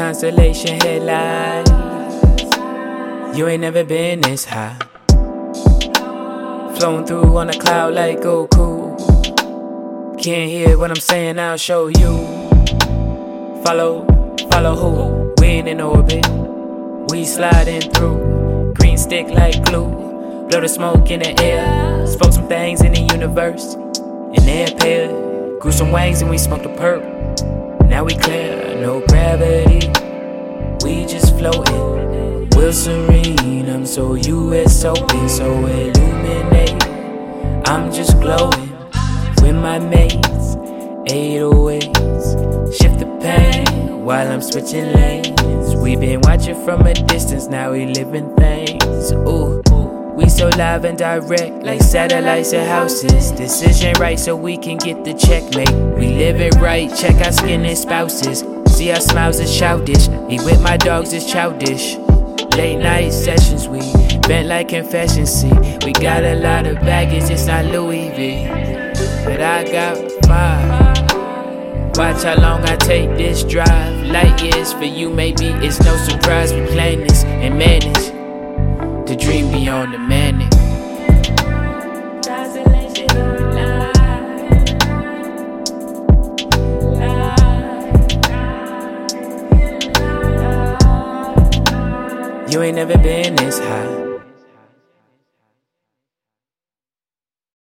Constellation headlights. You ain't never been this high. Flown through on a cloud like Goku. Can't hear what I'm saying, I'll show you. Follow, follow who? We ain't in orbit. We sliding through. Green stick like glue. Blow the smoke in the air. Spoke some things in the universe. And they appeared. Grew some wings and we smoked a perp. Now we clear, no gravity. Floating. We're serene. I'm so US open, so illuminate. I'm just glowing with my mates. 808s. Shift the pain while I'm switching lanes. we been watching from a distance, now we living things. Ooh. We so live and direct, like satellites and houses. Decision right so we can get the checkmate. We live it right, check our skin and spouses. See our smiles is childish. Eat with my dogs is childish. Late night sessions, we bent like confession. See, we got a lot of baggage, it's not Louis V. But I got five. Watch how long I take this drive. Light years for you, maybe it's no surprise we plan this and manage to dream beyond the manic. You ain't never been this high.